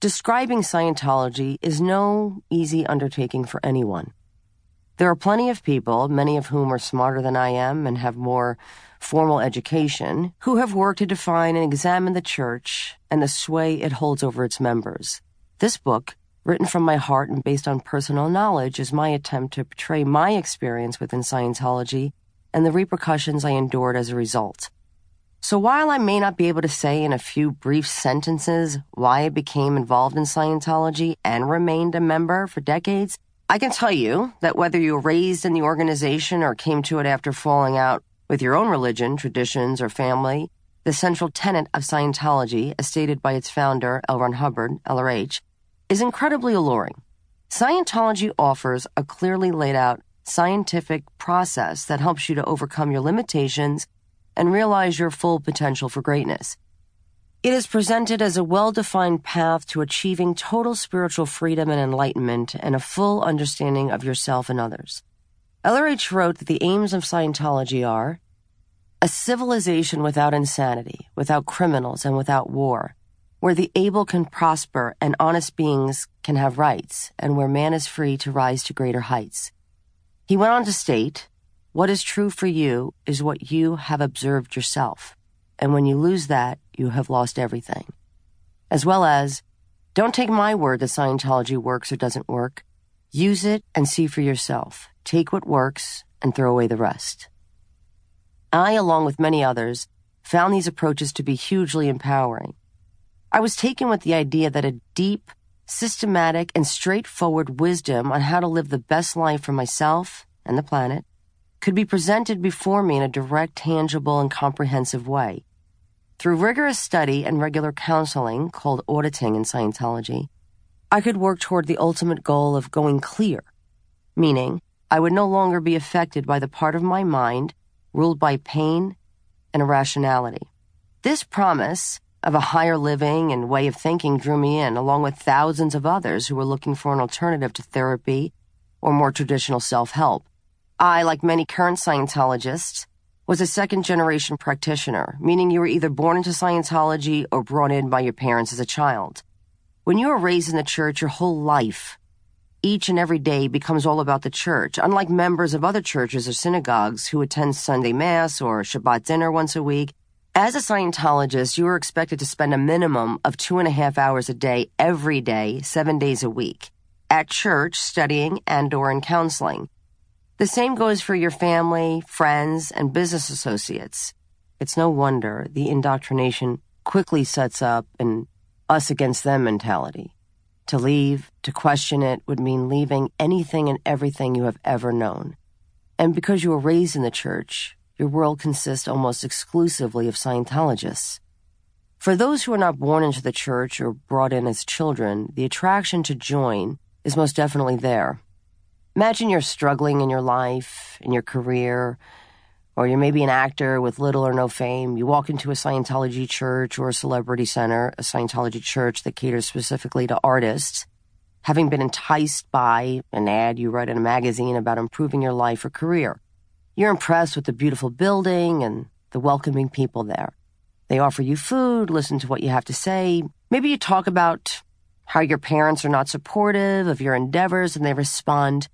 Describing Scientology is no easy undertaking for anyone. There are plenty of people, many of whom are smarter than I am and have more formal education, who have worked to define and examine the church and the sway it holds over its members. This book, written from my heart and based on personal knowledge, is my attempt to portray my experience within Scientology and the repercussions I endured as a result. So while I may not be able to say in a few brief sentences why I became involved in Scientology and remained a member for decades, I can tell you that whether you were raised in the organization or came to it after falling out with your own religion, traditions, or family, the central tenet of Scientology, as stated by its founder, L. Ron Hubbard, LRH, is incredibly alluring. Scientology offers a clearly laid out scientific process that helps you to overcome your limitations and realize your full potential for greatness. It is presented as a well defined path to achieving total spiritual freedom and enlightenment and a full understanding of yourself and others. LRH wrote that the aims of Scientology are a civilization without insanity, without criminals, and without war, where the able can prosper and honest beings can have rights, and where man is free to rise to greater heights. He went on to state, What is true for you is what you have observed yourself and when you lose that, you have lost everything. As well as, don't take my word that Scientology works or doesn't work. Use it and see for yourself. Take what works and throw away the rest. I, along with many others, found these approaches to be hugely empowering. I was taken with the idea that a deep, systematic, and straightforward wisdom on how to live the best life for myself and the planet could be presented before me in a direct, tangible, and comprehensive way. Through rigorous study and regular counseling, called auditing in Scientology, I could work toward the ultimate goal of going clear, meaning I would no longer be affected by the part of my mind ruled by pain and irrationality. This promise of a higher living and way of thinking drew me in, along with thousands of others who were looking for an alternative to therapy or more traditional self help. I, like many current Scientologists, was a second generation practitioner, meaning you were either born into Scientology or brought in by your parents as a child. When you are raised in the church your whole life, each and every day becomes all about the church, unlike members of other churches or synagogues who attend Sunday Mass or Shabbat dinner once a week. As a Scientologist, you are expected to spend a minimum of two and a half hours a day every day, seven days a week, at church studying and or in counseling. The same goes for your family, friends, and business associates. It's no wonder the indoctrination quickly sets up an us against them mentality. To leave, to question it, would mean leaving anything and everything you have ever known. And because you were raised in the church, your world consists almost exclusively of Scientologists. For those who are not born into the church or brought in as children, the attraction to join is most definitely there. Imagine you're struggling in your life, in your career, or you're maybe an actor with little or no fame. You walk into a Scientology church or a celebrity center, a Scientology church that caters specifically to artists, having been enticed by an ad you read in a magazine about improving your life or career. You're impressed with the beautiful building and the welcoming people there. They offer you food, listen to what you have to say. Maybe you talk about how your parents are not supportive of your endeavors and they respond,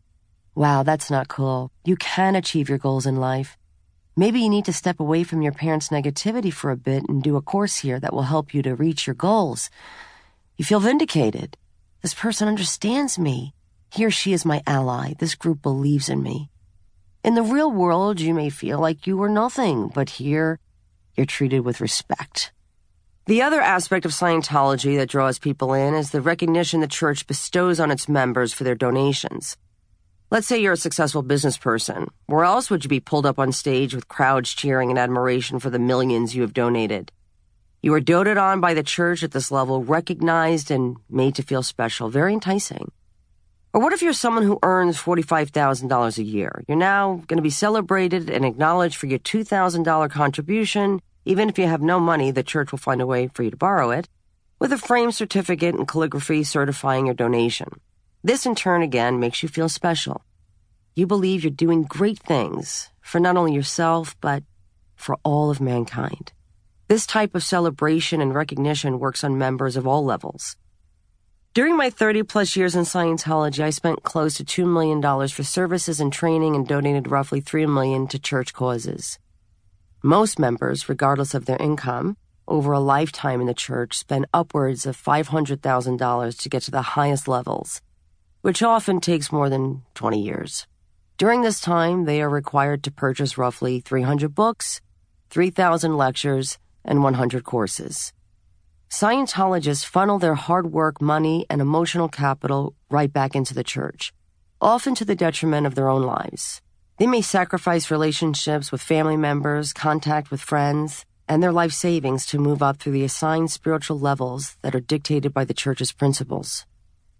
Wow, that's not cool. You can achieve your goals in life. Maybe you need to step away from your parents' negativity for a bit and do a course here that will help you to reach your goals. You feel vindicated. This person understands me. He or she is my ally. This group believes in me. In the real world, you may feel like you are nothing, but here, you're treated with respect. The other aspect of Scientology that draws people in is the recognition the church bestows on its members for their donations. Let's say you're a successful business person. Where else would you be pulled up on stage with crowds cheering in admiration for the millions you have donated? You are doted on by the church at this level, recognized and made to feel special. Very enticing. Or what if you're someone who earns $45,000 a year? You're now going to be celebrated and acknowledged for your $2,000 contribution. Even if you have no money, the church will find a way for you to borrow it, with a framed certificate and calligraphy certifying your donation. This in turn again makes you feel special. You believe you're doing great things for not only yourself, but for all of mankind. This type of celebration and recognition works on members of all levels. During my 30 plus years in Scientology, I spent close to $2 million for services and training and donated roughly 3 million to church causes. Most members, regardless of their income, over a lifetime in the church spend upwards of $500,000 to get to the highest levels, which often takes more than 20 years. During this time, they are required to purchase roughly 300 books, 3,000 lectures, and 100 courses. Scientologists funnel their hard work, money, and emotional capital right back into the church, often to the detriment of their own lives. They may sacrifice relationships with family members, contact with friends, and their life savings to move up through the assigned spiritual levels that are dictated by the church's principles.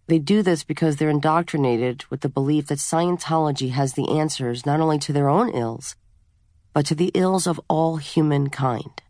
They do this because they're indoctrinated with the belief that Scientology has the answers not only to their own ills, but to the ills of all humankind.